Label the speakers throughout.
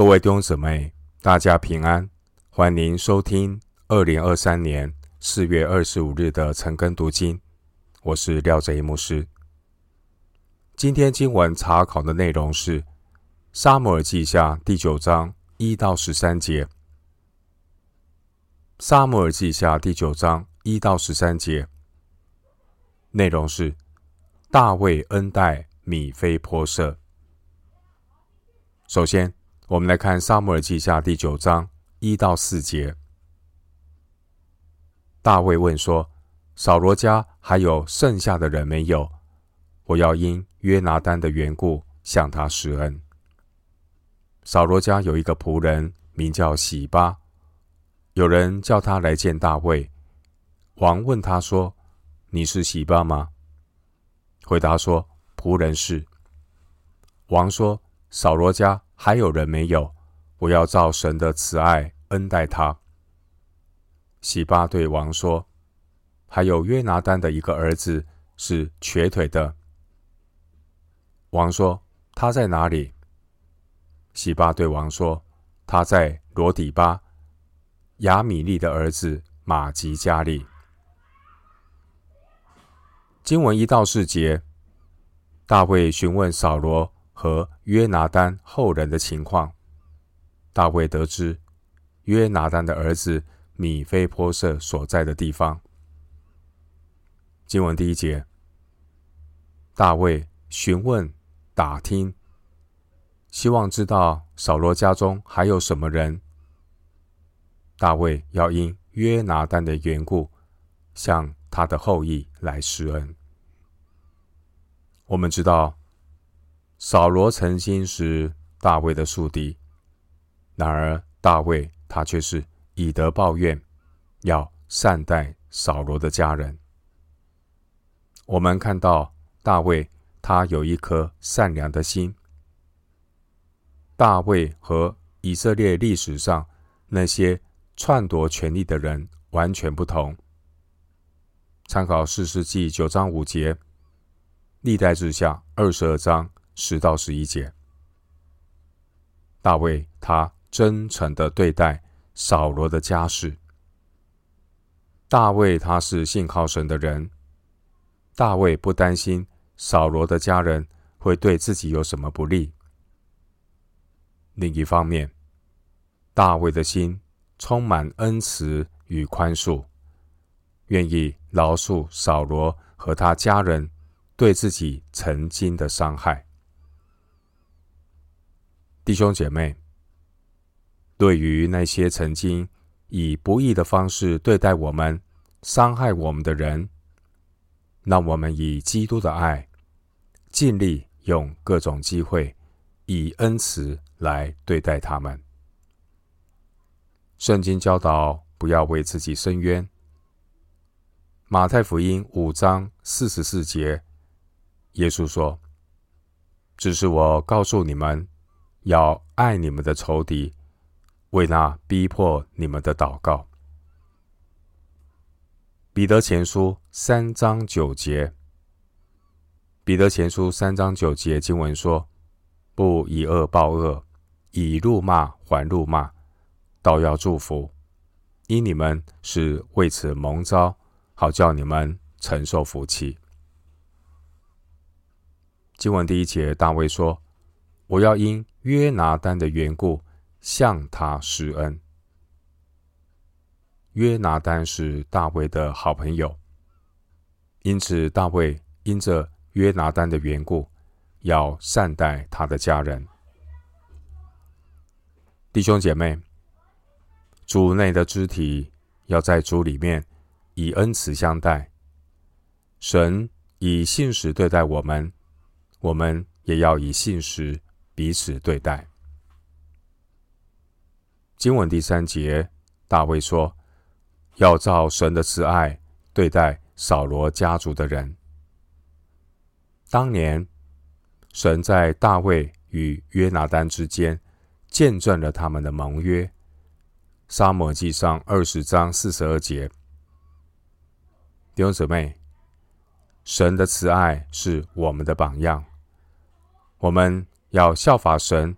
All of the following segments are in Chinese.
Speaker 1: 各位弟兄姊妹，大家平安，欢迎收听二零二三年四月二十五日的晨更读经。我是廖哲一牧师。今天经文查考的内容是《撒母耳记下》第九章一到十三节，《撒母耳记下》第九章一到十三节内容是大卫恩待米非波设。首先，我们来看《撒母耳记下》第九章一到四节。大卫问说：“扫罗家还有剩下的人没有？我要因约拿单的缘故向他施恩。”扫罗家有一个仆人名叫喜巴，有人叫他来见大卫。王问他说：“你是喜巴吗？”回答说：“仆人是。”王说。扫罗家还有人没有？我要照神的慈爱恩待他。洗巴对王说：“还有约拿丹的一个儿子是瘸腿的。”王说：“他在哪里？”洗巴对王说：“他在罗底巴，亚米利的儿子玛吉家里。”经文一到四节，大卫询问扫罗。和约拿单后人的情况，大卫得知约拿单的儿子米非波设所在的地方。经文第一节，大卫询问打听，希望知道扫罗家中还有什么人。大卫要因约拿单的缘故，向他的后裔来施恩。我们知道。扫罗曾经是大卫的宿敌，然而大卫他却是以德报怨，要善待扫罗的家人。我们看到大卫他有一颗善良的心。大卫和以色列历史上那些篡夺权力的人完全不同。参考四世纪九章五节，历代志下二十二章。十到十一节，大卫他真诚的对待扫罗的家事。大卫他是信靠神的人，大卫不担心扫罗的家人会对自己有什么不利。另一方面，大卫的心充满恩慈与宽恕，愿意饶恕扫罗和他家人对自己曾经的伤害。弟兄姐妹，对于那些曾经以不义的方式对待我们、伤害我们的人，让我们以基督的爱，尽力用各种机会，以恩慈来对待他们。圣经教导不要为自己伸冤。马太福音五章四十四节，耶稣说：“只是我告诉你们。”要爱你们的仇敌，为那逼迫你们的祷告。彼得前书三章九节，彼得前书三章九节经文说：“不以恶报恶，以怒骂还怒骂，倒要祝福，因你们是为此蒙召，好叫你们承受福气。”经文第一节，大卫说：“我要因。”约拿单的缘故，向他施恩。约拿单是大卫的好朋友，因此大卫因着约拿单的缘故，要善待他的家人。弟兄姐妹，主内的肢体要在主里面以恩慈相待。神以信实对待我们，我们也要以信实。彼此对待。经文第三节，大卫说：“要照神的慈爱对待扫罗家族的人。”当年，神在大卫与约拿单之间见证了他们的盟约。撒母耳记上二十章四十二节，弟兄姊妹，神的慈爱是我们的榜样，我们。要效法神，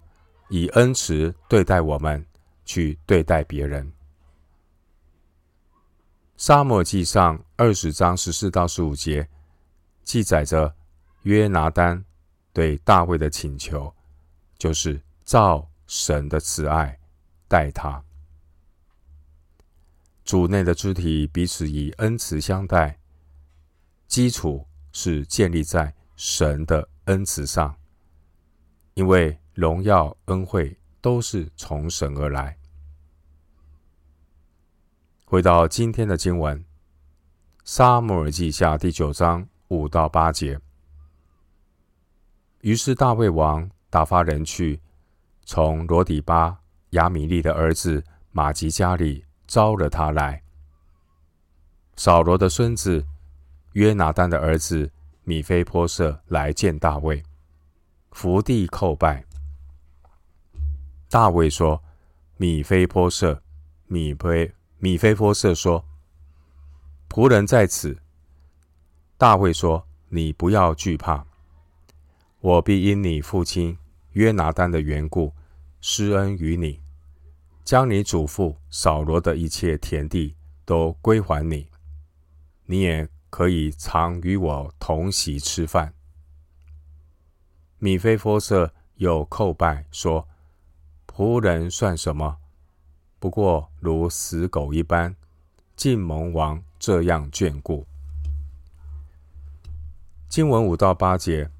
Speaker 1: 以恩慈对待我们，去对待别人。撒母耳记上二十章十四到十五节记载着约拿单对大卫的请求，就是照神的慈爱待他。主内的肢体彼此以恩慈相待，基础是建立在神的恩慈上，因为荣耀恩惠都是从神而来。回到今天的经文，《撒母耳记下》第九章五到八节。于是大卫王打发人去，从罗底巴亚米利的儿子玛吉家里。招了他来。扫罗的孙子约拿单的儿子米非波设来见大卫，伏地叩拜。大卫说：“米非波设，米非米非波设说，仆人在此。”大卫说：“你不要惧怕，我必因你父亲约拿单的缘故施恩于你。”将你祖父扫罗的一切田地都归还你，你也可以常与我同席吃饭。米非波设又叩拜说：“仆人算什么？不过如死狗一般，竟蒙王这样眷顾。”经文五到八节，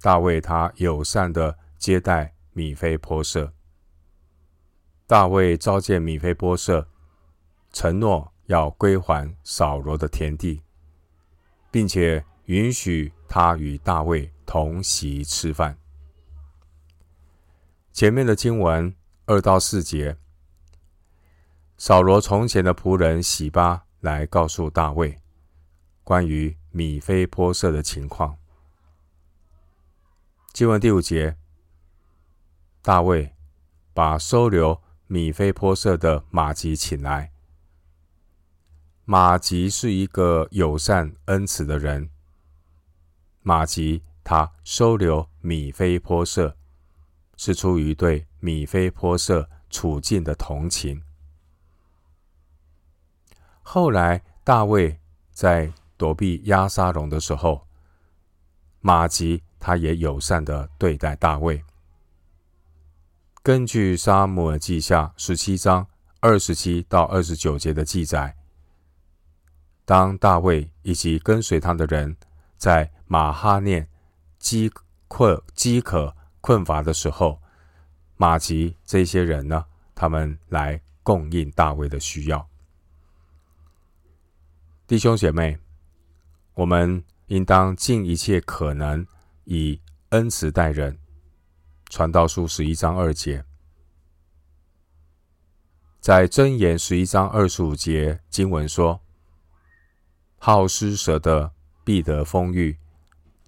Speaker 1: 大卫他友善的接待米非波设。大卫召见米非波设，承诺要归还扫罗的田地，并且允许他与大卫同席吃饭。前面的经文二到四节，扫罗从前的仆人洗巴来告诉大卫关于米非波设的情况。经文第五节，大卫把收留。米非波设的马吉请来。马吉是一个友善恩慈的人。马吉他收留米非波设，是出于对米非波设处境的同情。后来大卫在躲避押沙龙的时候，玛吉他也友善的对待大卫。根据《撒母耳记下》十七章二十七到二十九节的记载，当大卫以及跟随他的人在马哈念饥困、饥渴、困乏的时候，马吉这些人呢，他们来供应大卫的需要。弟兄姐妹，我们应当尽一切可能以恩慈待人。传道书十一章二节，在箴言十一章二十五节经文说：“好施舍的必得丰裕，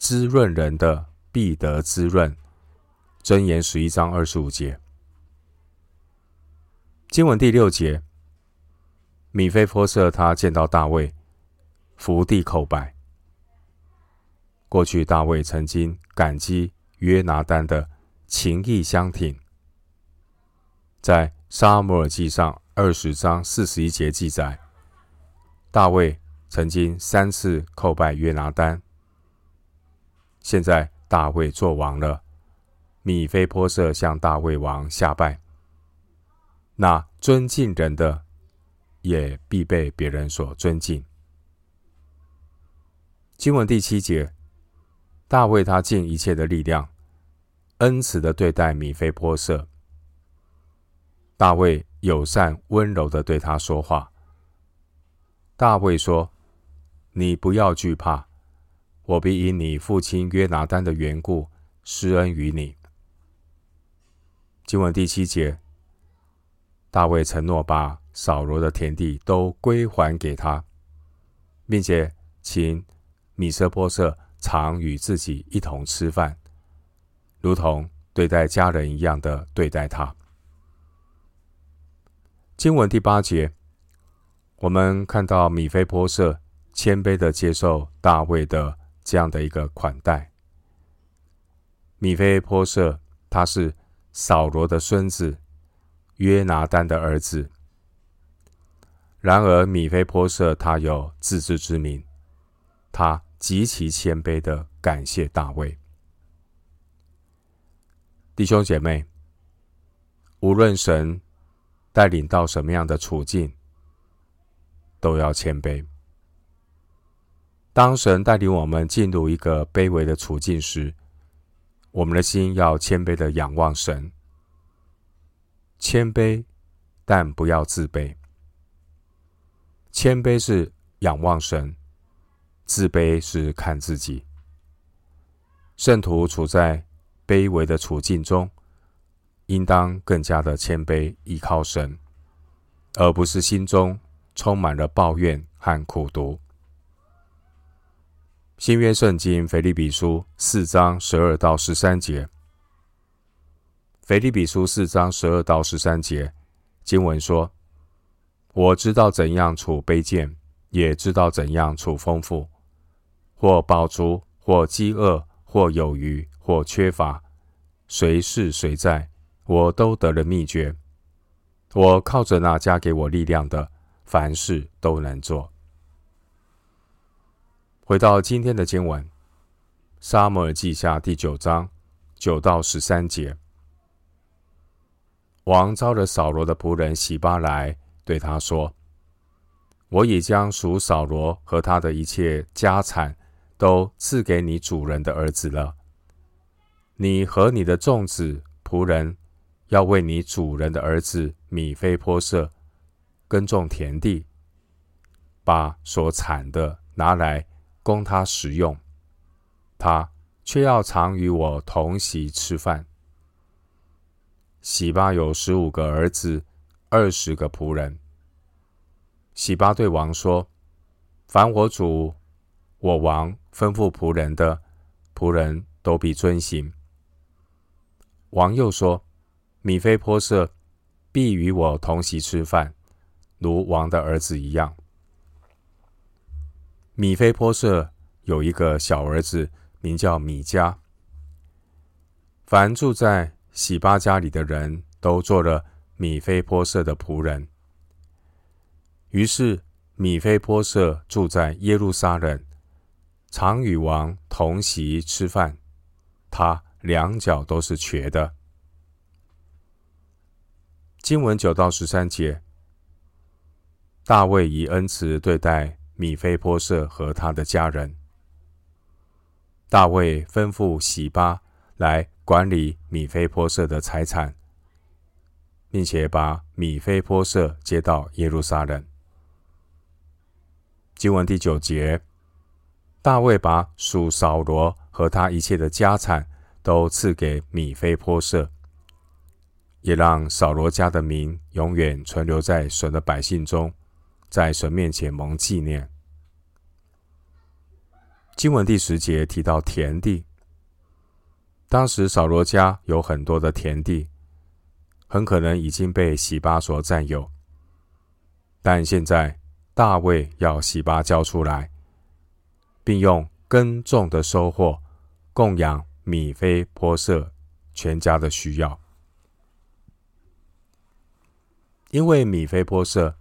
Speaker 1: 滋润人的必得滋润。”箴言十一章二十五节，经文第六节，米非波设他见到大卫，伏地叩拜。过去大卫曾经感激约拿单的。情谊相挺，在撒母耳记上二十章四十一节记载，大卫曾经三次叩拜约拿单。现在大卫做王了，米非波设向大卫王下拜。那尊敬人的，也必被别人所尊敬。经文第七节，大卫他尽一切的力量。恩慈的对待米非波设，大卫友善温柔的对他说话。大卫说：“你不要惧怕，我必因你父亲约拿单的缘故施恩于你。”经文第七节，大卫承诺把扫罗的田地都归还给他，并且请米非波设常与自己一同吃饭。如同对待家人一样的对待他。经文第八节，我们看到米非波设谦卑的接受大卫的这样的一个款待。米非波设他是扫罗的孙子约拿单的儿子。然而米非波设他有自知之明，他极其谦卑的感谢大卫。弟兄姐妹，无论神带领到什么样的处境，都要谦卑。当神带领我们进入一个卑微的处境时，我们的心要谦卑的仰望神，谦卑，但不要自卑。谦卑是仰望神，自卑是看自己。圣徒处在卑微的处境中，应当更加的谦卑，依靠神，而不是心中充满了抱怨和苦毒。新约圣经腓立比书四章十二到十三节，腓立比书四章十二到十三节经文说：“我知道怎样处卑贱，也知道怎样处丰富；或饱足，或饥饿，或有余，或缺乏，随是随在，我都得了秘诀。我靠着那加给我力量的，凡事都能做。”回到今天的经文，《撒母耳记下》第九章九到十三节，王召了扫罗的仆人洗巴来，对他说：“我已将属扫罗和他的一切家产都赐给你主人的儿子了。你和你的众子仆人要为你主人的儿子米非波设耕种田地，把所产的拿来。”供他食用，他却要常与我同席吃饭。喜巴有十五个儿子，二十个仆人。喜巴对王说：“凡我主我王吩咐仆人的，仆人都必遵行。”王又说：“米非波设必与我同席吃饭，如王的儿子一样。”米非波设有一个小儿子，名叫米迦。凡住在洗巴家里的人都做了米非波设的仆人。于是米非波设住在耶路撒冷，常与王同席吃饭。他两脚都是瘸的。经文九到十三节，大卫以恩慈对待。米非波设和他的家人，大卫吩咐洗巴来管理米非波设的财产，并且把米非波设接到耶路撒冷。经文第九节，大卫把属扫罗和他一切的家产都赐给米非波设，也让扫罗家的名永远存留在神的百姓中。在神面前蒙纪念。经文第十节提到田地，当时扫罗家有很多的田地，很可能已经被洗巴所占有，但现在大卫要洗巴交出来，并用耕种的收获供养米非波设全家的需要，因为米非波设。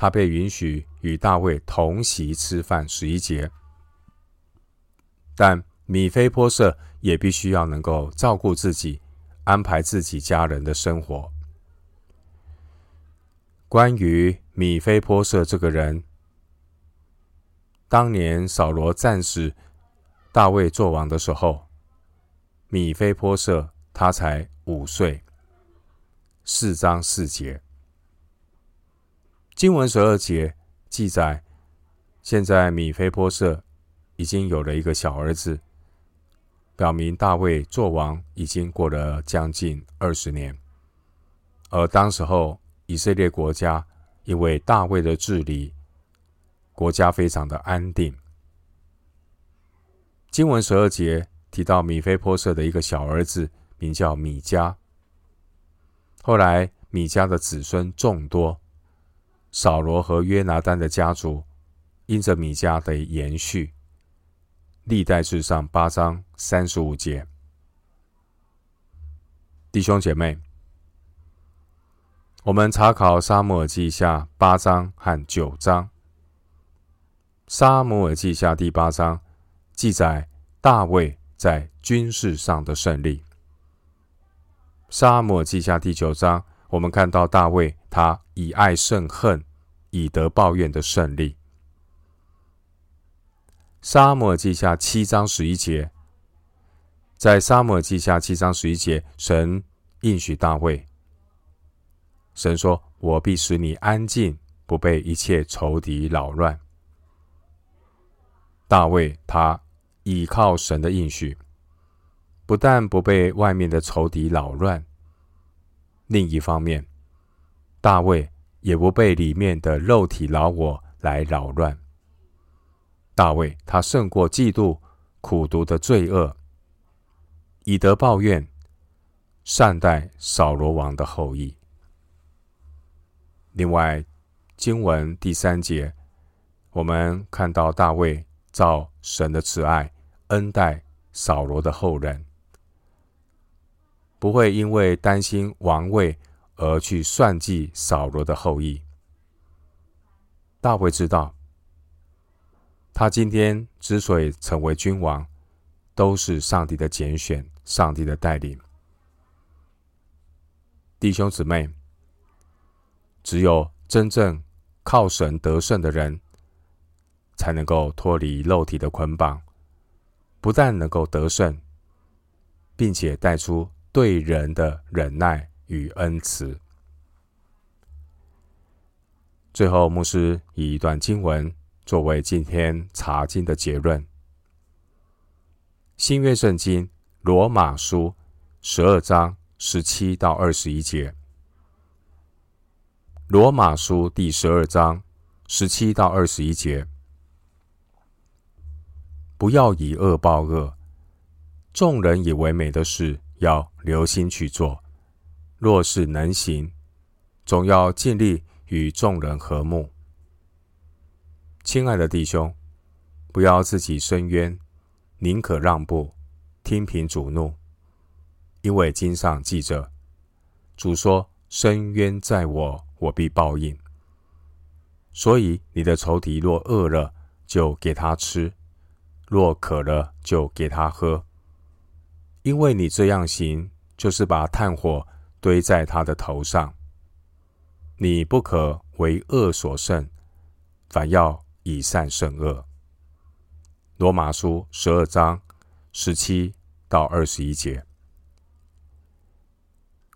Speaker 1: 他被允许与大卫同席吃饭十一节，但米非波设也必须要能够照顾自己，安排自己家人的生活。关于米非波设这个人，当年扫罗战死，大卫作王的时候，米非波设他才五岁。四章四节。经文十二节记载，现在米非波设已经有了一个小儿子，表明大卫作王已经过了将近二十年，而当时候以色列国家因为大卫的治理，国家非常的安定。经文十二节提到米非波设的一个小儿子，名叫米迦。后来米迦的子孙众多。扫罗和约拿单的家族，因着米迦的延续，历代志上八章三十五节，弟兄姐妹，我们查考撒母耳记下八章和九章。撒母耳记下第八章记载大卫在军事上的胜利。撒母耳记下第九章，我们看到大卫他以爱胜恨、以德报怨的胜利。撒母耳记下七章十一节，在撒母耳记下七章十一节，神应许大卫，神说：“我必使你安静，不被一切仇敌扰乱。”大卫他倚靠神的应许，不但不被外面的仇敌扰乱，另一方面，大卫也不被里面的肉体老我来扰乱。大卫他胜过嫉妒、苦毒的罪恶，以德报怨，善待扫罗王的后裔。另外，经文第三节，我们看到大卫照神的慈爱恩待扫罗的后人，不会因为担心王位而去算计扫罗的后裔。大卫知道。他今天之所以成为君王，都是上帝的拣选，上帝的带领。弟兄姊妹，只有真正靠神得胜的人，才能够脱离肉体的捆绑，不但能够得胜，并且带出对人的忍耐与恩慈。最后，牧师以一段经文。作为今天查经的结论，新约圣经罗马书十二章十七到二十一节。罗马书第十二章十七到二十一节，不要以恶报恶，众人以为美的事，要留心去做。若是能行，总要尽力与众人和睦。亲爱的弟兄，不要自己伸冤，宁可让步，听凭主怒。因为经上记着，主说：“伸冤在我，我必报应。”所以你的仇敌若饿了，就给他吃；若渴了，就给他喝。因为你这样行，就是把炭火堆在他的头上。你不可为恶所胜，反要。以善胜恶。罗马书十二章十七到二十一节。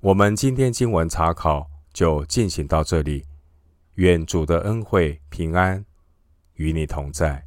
Speaker 1: 我们今天经文查考就进行到这里。愿主的恩惠平安与你同在。